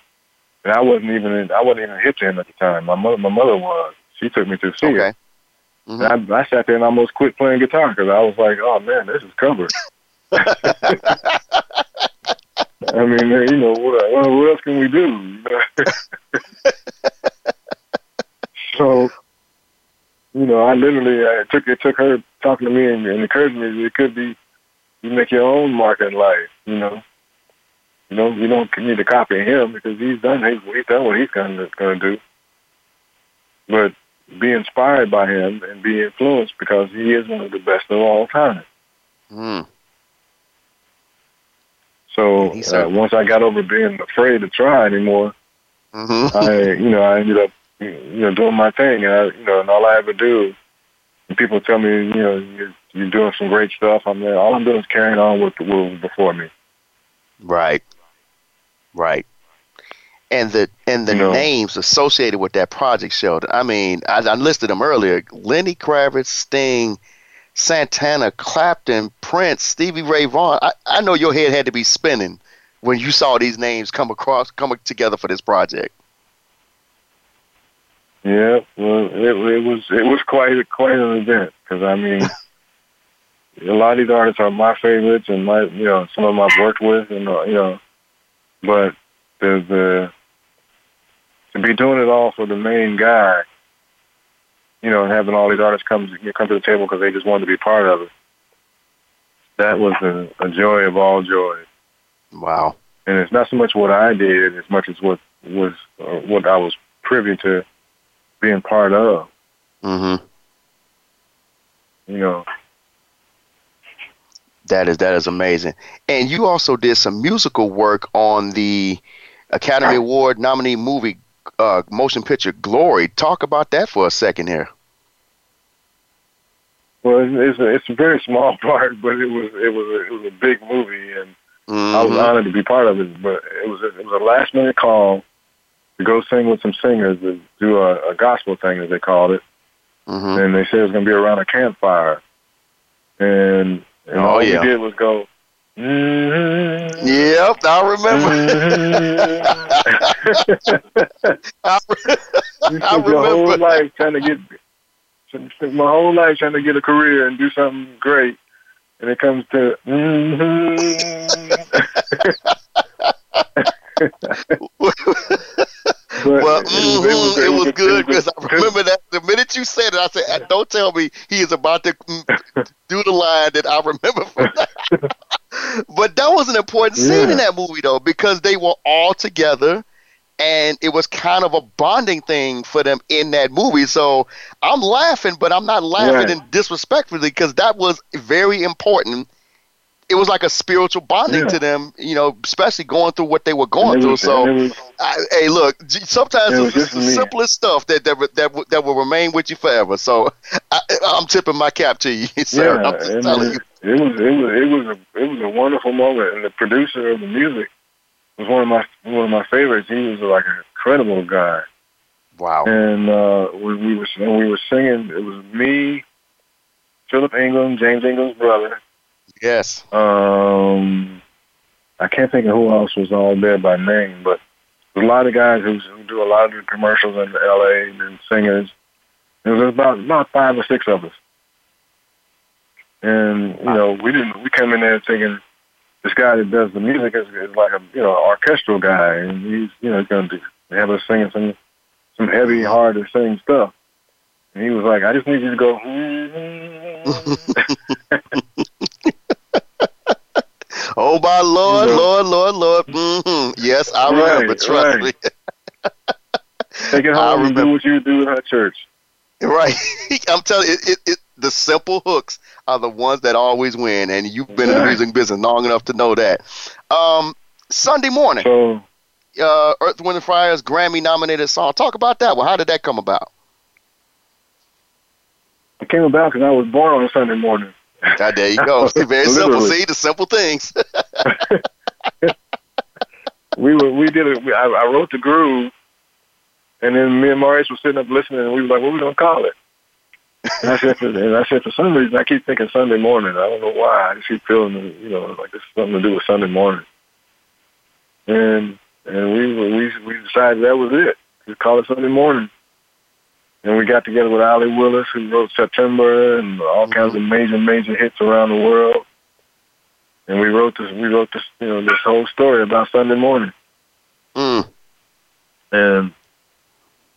and I wasn't even, I wasn't even hip to him at the time. My mother, my mother was. She took me to see it. Okay. Mhm. I, I sat there and almost quit playing guitar because I was like, oh man, this is covered. I mean, you know, what, what what else can we do? so, you know, I literally, I took it took her talking to me and, and encouraging me. It could be you make your own mark in life. You know, you know, you don't need to copy him because he's done he's, he's done what he's gonna gonna do. But be inspired by him and be influenced because he is one of the best of all time. Mm. So uh, once I got over being afraid to try anymore, Mhm. I you know I ended up you know doing my thing, and I, you know, and all I ever do, people tell me you know you're, you're doing some great stuff. I'm there. All I'm doing is carrying on with what was before me. Right. Right. And the and the You know. names associated with that project, Sheldon. I mean, I, I listed them earlier: Lenny Kravitz, Sting, Santana, Clapton, Prince, Stevie Ray Vaughan. I, I know your head had to be spinning when you saw these names come across, coming together for this project. Yeah, well, it, it was it was quite quite an event because I mean, a lot of these artists are my favorites and my you know some of them I've worked with and uh, you know, but the the to be doing it all for the main guy, you know, having all these artists come come to the table because they just wanted to be part of it. That was a, a joy of all joys. Wow. and it's not so much what I did as much as what was uh, what I was privy to being part of. Mm-hmm. You know, That is that is amazing. And you also did some musical work on the Academy Award nominee movie uh, motion picture Glory. Talk about that for a second here. well, it's it's a, it's a very small part, but it was it was a, it was a big movie, and I was Mhm. honored to be part of it. But it was a, it was a last minute call to go sing with some singers to do a, a gospel thing, as they called it, Mhm. and they said it was going to be around a campfire, and and Oh, all yeah. we did was go. Mm-hmm. Yep, I remember. I, You I spent your whole remember. life trying to get, spent my whole life trying to get a career and do something great, and it comes to. But well, it was- it was, good it because was I a- remember that the minute you said it, I said, "Uh, "Don't tell me he is about to do the line that I remember from that." but that was an important scene Yeah. in that movie, though, because they were all together, and it was kind of a bonding thing for them in that movie. So I'm laughing, but I'm not laughing Right. in disrespectfully because that was very important. It was like a spiritual bonding Yeah. to them, you know, especially going through what they were going through. So. was- I, hey, look. Sometimes It it's was just just the simplest stuff that that that, that, will- remain with you forever. So I, I'm tipping my cap to you, sir. yeah, I'm just telling it, you. it was it was it was a it was a wonderful moment, and the producer of the music was one of my one of my favorites. He was like an incredible guy. Wow. and uh, we, we were when we were singing. It was me, Philip Ingram, James Ingram's brother. Yes. Um, I can't think of who else was all there by name, but there's a lot of guys who, who do a lot of the commercials in L.A. and singers. There's about about five or six of us, and you know we didn't. We came in there thinking this guy that does the music is, is like a you know orchestral guy, and he's you know going to have us singing some some heavy, hard to sing stuff. And he was like, I just need you to go. Oh my Lord, You know. Lord, Lord, Lord. hmm Yes, I Right, remember. Trust right. me. Take it I home and do remember. what you do in our church. Right. I'm telling you, it, it, it, the simple hooks are the ones that always win, and you've been in the music business long enough to know that. Um, Sunday morning, So uh, Earth, Wind, and Fire's Grammy-nominated song. Talk about that. Well, how did that come about? it came about because I was born on a Sunday morning. Ah, there you go. Very simple. See the simple things. We were we did it. I, I wrote the groove, and then me and Maurice were sitting up listening, and we were like, "What are we gonna call it?" And I said, for, and I said, for some reason, I keep thinking Sunday morning. I don't know why. I just keep feeling, you know, like this is something to do with Sunday morning. And and we we we decided that was it. We call it Sunday morning. And we got together with Allee Willis, who wrote September and all kinds of major major hits around the world. And we wrote this we wrote this you know this whole story about Sunday morning Mm. and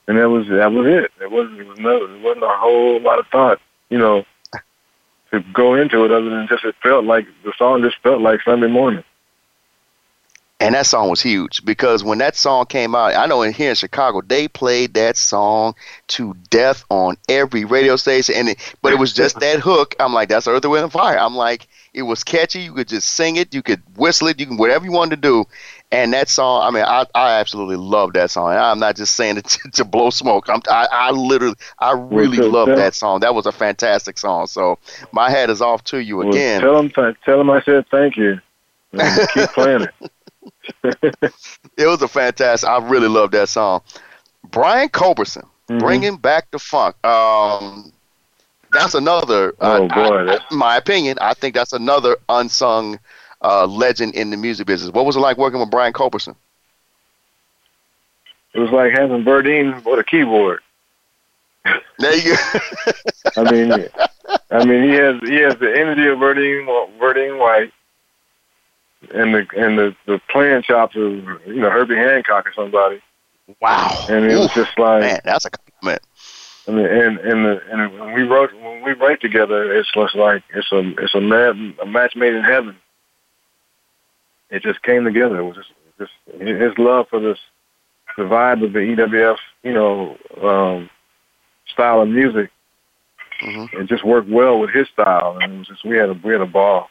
and that was that was it. It wasn't it was no it wasn't a whole lot of thought, you know, to go into it other than just it felt like the song just felt like Sunday morning. And that song was huge because when that song came out, I know in here in Chicago they played that song to death on every radio station, and it, but it was just that hook. I'm like, that's Earth, Wind, and Fire. I'm like, it was catchy. You could just sing it, you could whistle it, you can whatever you wanted to do. And that song, I mean, I, I absolutely love that song. I'm not just saying it to, to blow smoke. I'm, I, I literally, I really Well, love that song. That was a fantastic song. So my hat is off to you Well, again. tell them, tell them I said thank you. And keep playing it. It was a fantastic. I really love that song. Brian Culbertson, Mhm. bringing back the funk. Um, that's another. Oh, uh, boy, I- that's- my opinion, I think that's another unsung uh, legend in the music business. What was it like working with Brian Culbertson? It was like having Verdine with a keyboard. There you go. I mean, I mean, he has he has the energy of Verdine Verdine White, and the and the the playing chops of you know Herbie Hancock or somebody. wow. And it was just like man, that's a compliment. I mean, and and the, and when we wrote when we write together, it's just like it's a it's a, man, a match made in heaven. It just came together. It was just just his love for this the vibe of the EWF, you know, um, style of music. hmm It just worked well with his style, and it was just we had a we had a ball.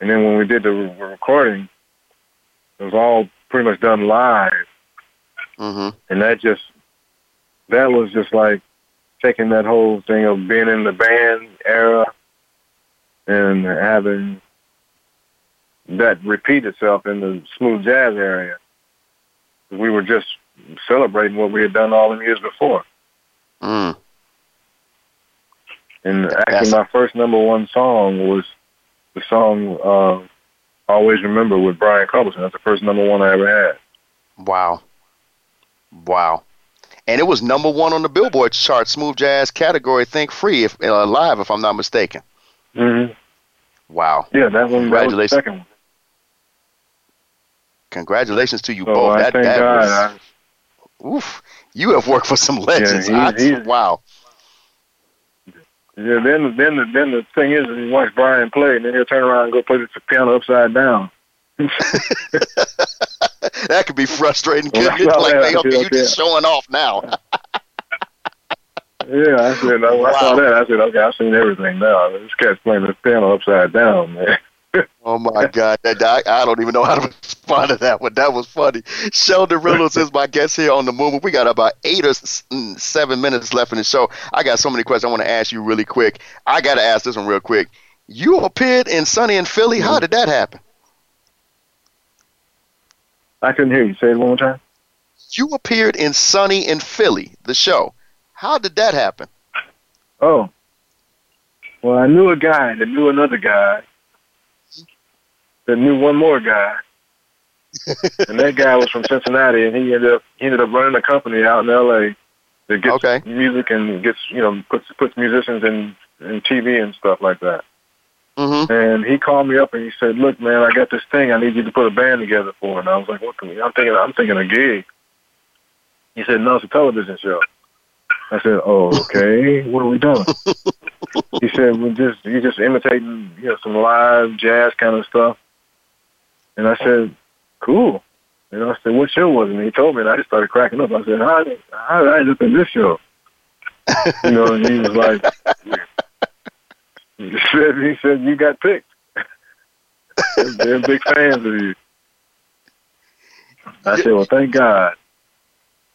And then when we did the re- recording, it was all pretty much done live hmm and that just that was just like taking that whole thing of being in the band era and having that repeat itself in the smooth jazz area. We were just celebrating what we had done all the years before. Mm. And That's- actually, my first number one song was the song uh, "Always Remember" with Brian Culbertson. That's the first number one I ever had. Wow. Wow. And it was number one on the Billboard chart, smooth jazz category. Think free, if uh, live, if I'm not mistaken. Mm-hmm. Wow. Yeah, that one. That was Congratulations. second one. Congratulations to you So both. I that thank that God. was, oof. You have worked for some legends. he- I- he's- wow. Yeah, then then the then the thing is, you watch Brian play, and then he'll turn around and go play the piano upside down. that could be frustrating, Well, couldn't it? Like, I they, you just showing off now. Yeah, I said, I Wow. saw that, I said, okay, I've seen everything now. This cat's playing the piano upside down, man. Oh my God, that, I, I don't even know how to respond to that one. That was funny. Sheldon Reynolds is my guest here on the movement. We got about eight or s- mm, seven minutes left in the show. I got so many questions I want to ask you really quick. I got to ask this one real quick. You appeared in Sunny in Philly. How did that happen? I couldn't hear you. Say it one more time. You appeared in Sunny in Philly, the show. How did that happen? Oh, well, I knew a guy that knew another guy that knew one more guy, and that guy was from Cincinnati, and he ended up he ended up running a company out in L.A. that gets Okay. music and gets you know puts puts musicians in in TV and stuff like that. Mm-hmm. And he called me up and he said, "Look, man, I got this thing. I need you to put a band together for." And I was like, "What? Can we? I'm thinking. I'm thinking a gig." He said, "No, it's a television show." I said, "Oh, okay. what are we doing?" he said, "We're just you're just imitating you know some live jazz kind of stuff." And I said, "Cool." And I said, "What show was it?" And he told me, and I just started cracking up. I said, "How did, how did I end up in this show?" you know, and he was like, he said, he said, you got picked. They're big fans of you. I said, well, thank God.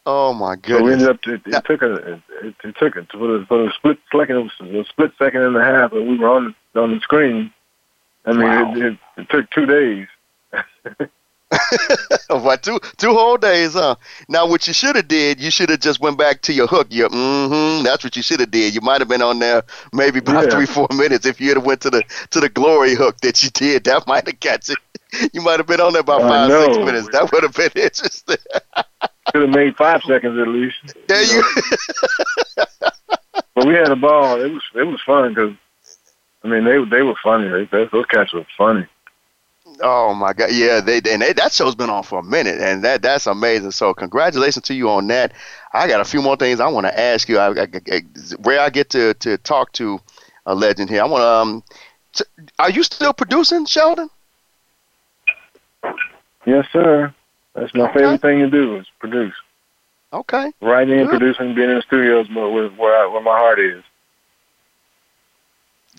Oh my goodness! So we ended up. It, it took a. It, it took it for the, for the split second, a split second and a half, and we were on on the screen. I mean, Wow. it, it, it took two days. what two two whole days, huh? Now what you should have did, you should have just went back to your hook. Your mm-hmm. That's what you should have did. You might have been on there maybe about Yeah. three four minutes if you had went to the to the glory hook that you did. That might have got you. You might have been on there about five six minutes. That would have been interesting. Could have made five seconds at least. There you. But we had a ball. It was it was fun because, I mean, they they were funny. They, they, those cats were funny. Oh my God! Yeah, they and they, that show's been on for a minute, and that that's amazing. So congratulations to you on that. I got a few more things I want to ask you. I, I, I, where I get to to talk to a legend here. I want to. Um, t- are you still producing, Sheldon? Yes, sir. That's my Okay. favorite thing to do is produce. Okay. Writing and producing, being in the studios, but where where, I, where my heart is.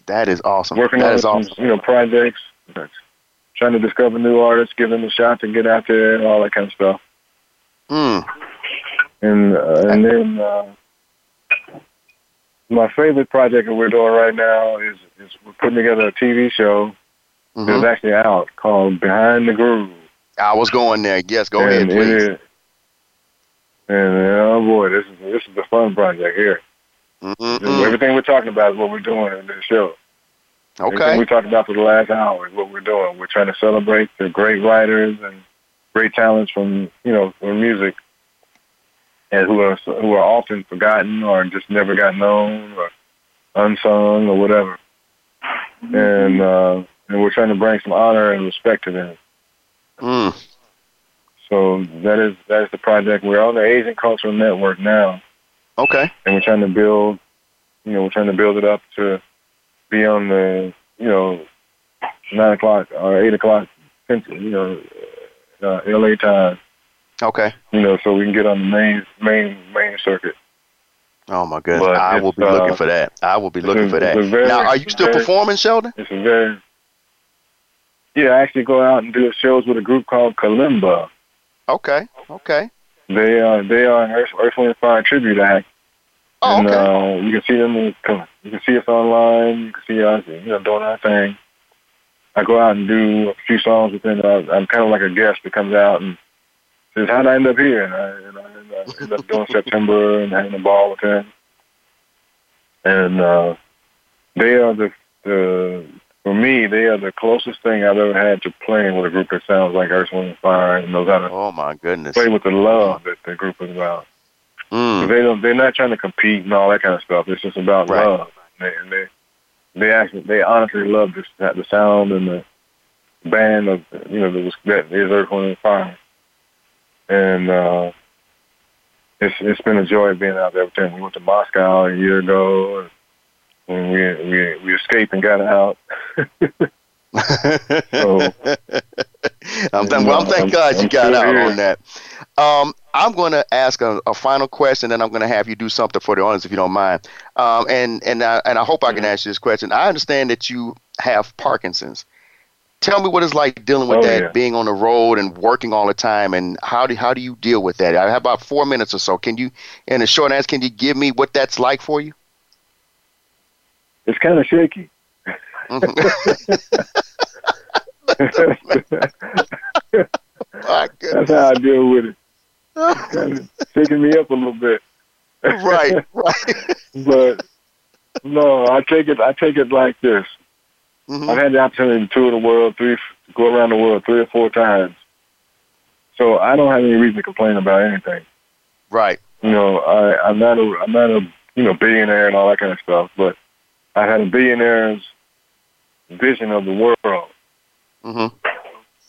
That is awesome. Working that on is some, awesome. you know projects, trying to discover new artists, give them a shot to get out there, and all that kind of stuff. Mm. And uh, and then uh, my favorite project that we're doing right now is is we're putting together a TV show Mhm. that's actually out called Behind the Groove. I was going there. Yes, go ahead, and it please. is- and oh boy, this is this is the fun project here. Mm-mm-mm. Everything we're talking about is what we're doing in this show. Everything Okay. we talked about for the last hour is what we're doing. We're trying to celebrate the great writers and great talents from you know from music, and who are who are often forgotten or just never got known or unsung or whatever. And uh, and we're trying to bring some honor and respect to them. Mm. So that is that is the project. We're on the Asian Cultural Network now, Okay. and we're trying to build, you know, we're trying to build it up to be on the, you know, nine o'clock or eight o'clock, you know, uh, LA time, Okay. you know, so we can get on the main main main circuit. Oh my goodness. But I will be looking uh, for that. I will be looking a- for that. very- now, are you still very- performing, Sheldon? It's a very yeah. I actually go out and do shows with a group called Kalimba. Okay. Okay. They are they are an Earth, Earth Wind Fire tribute act. Oh, and okay. uh, you can see them. in- You can see us online. You can see us, you know, doing our thing. I go out and do a few songs with them. I, I'm kind of like a guest that comes out and says, "How would I end up here?" And I, and I, and I end up doing September and having a ball with them. And uh, they are the the for me, they are the closest thing I've ever had to playing with a group that sounds like Earth, Wind, and Fire and knows how to oh my goodness. play with the love that the group is about. Mm. They don't. They're not trying to compete and all that kind of stuff. It's just about Right. love. They, and they, they actually, they honestly love this, the sound and the band of, you know, that was that is Earth, Wind, and Fire. And uh, it's it's been a joy being out there with them. We went to Moscow a year ago, and we we we escaped and got out. So- I'm th- well, thank I'm- God you I'm got out here. on that. Um, I'm going to ask a, a final question, and I'm going to have you do something for the audience if you don't mind. Um, and and I, and I hope I can Mm-hmm. ask you this question. I understand that you have Parkinson's. Tell me what it's like dealing with Oh, that, yeah. being on the road and working all the time, and how do how do you deal with that? I have about four minutes or so. Can you, in a short answer, can you give me what that's like for you? It's kind of shaky. My goodness. That's how I deal with it. Kind of shaking me up a little bit. right, right. but no, I take it. I take it like this. Mhm. I've had the opportunity to tour the world three, go around the world three or four times. So I don't have any reason to complain about anything. Right. You know, I, I'm not a, I'm not a, you know, billionaire and all that kind of stuff. But I had a billionaire's vision of the world, hmm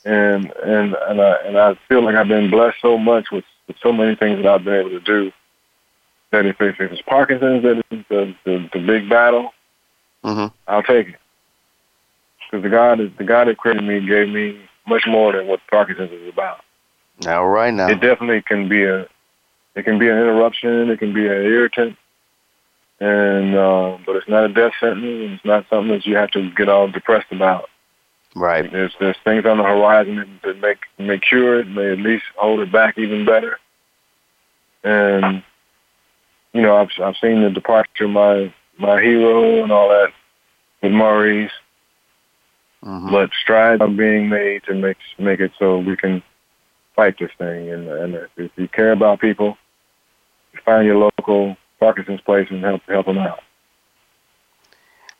and and and I and I feel like I've been blessed so much with, so many things that I've been able to do. That if, if it's Parkinson's that is the, the the big battle, hmm I'll take it. Because the God, is- the God that created me gave me much more than what Parkinson's is about. Now, right now. It definitely can be a, it can be an interruption. It can be an irritant, and uh, but it's not a death sentence. And it's not something that you have to get all depressed about. Right. There's there's things on the horizon that, make may cure it, may at least hold it back even better. And you know, I've I've seen the departure of my my hero and all that with Maurice. hmm but strides are being made to make make it so we can fight this thing. And, and if you care about people, find your local Parkinson's place and help help them out.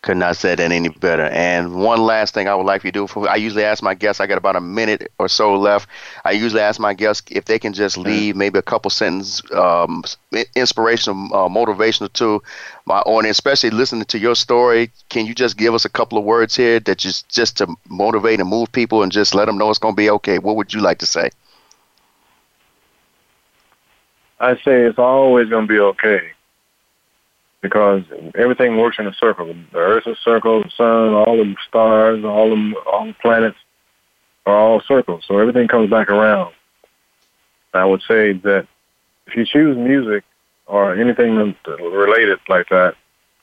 Could not say that any better. And one last thing I would like you to do for I usually ask my guests, I got about a minute or so left. I usually ask my guests if they can just leave maybe a couple sentences, um, inspirational, uh, motivational to my audience, especially listening to your story. Can you just give us a couple of words here that just just to motivate and move people and just let them know it's going to be okay? What would you like to say? I say it's always going to be okay because everything works in a circle. The Earth's a circle, the sun, all the stars, all the all the planets. are all circles, so everything comes back around. I would say that if you choose music or anything related like that,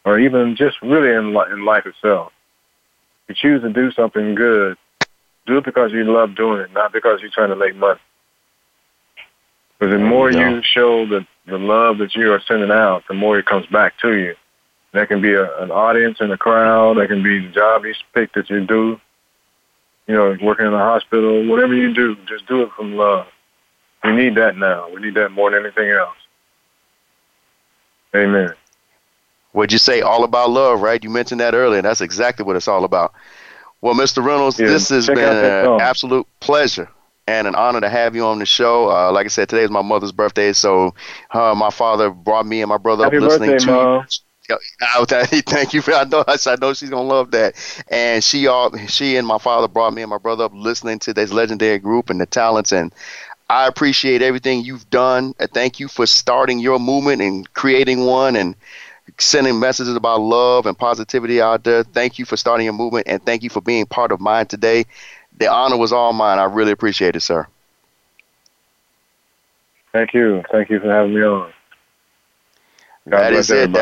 or even just really in, in life itself, you choose to do something good, do it because you love doing it, not because you're trying to make money. Because the more you, you show the, the love that you are sending out, the more it comes back to you. That can be a, an audience in a crowd. That can be the job you pick that you do. You know, working in a hospital, whatever you do, just do it from love. We need that now. We need that more than anything else. Amen. What'd you say? All about love, right? You mentioned that earlier. That's exactly what it's all about. Well, Mr. Reynolds, yeah, this has been an absolute pleasure and an honor to have you on the show. Uh, like I said, today is my mother's birthday, so uh, my father brought me and my brother Happy up listening birthday, to. Mom. Thank you for I know I know she's gonna love that. And she all she and my father brought me and my brother up listening to this legendary group and the talents and I appreciate everything you've done. Thank you for starting your movement and creating one and sending messages about love and positivity out there. Thank you for starting your movement and thank you for being part of mine today. The honor was all mine. I really appreciate it, sir. Thank you. Thank you for having me on. God that is it.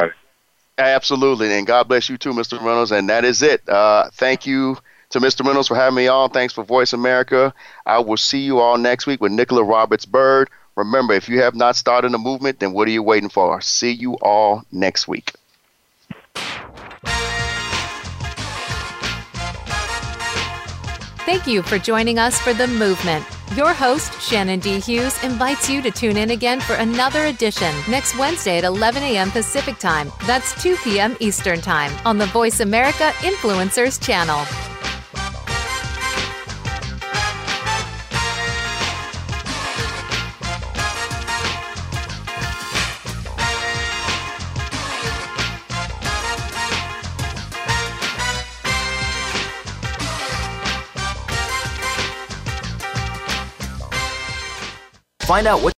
Absolutely. And God bless you too, Mr. Reynolds. And that is it. Uh, thank you to Mr. Reynolds for having me on. Thanks for Voice America. I will see you all next week with Nicola Roberts Bird. Remember, if you have not started a movement, then what are you waiting for? See you all next week. Thank you for joining us for The Movement. Your host, Shannon D. Hughes, invites you to tune in again for another edition next Wednesday at 11 a.m. Pacific Time. That's 2 p.m. Eastern Time on the Voice America Influencers channel. Find out what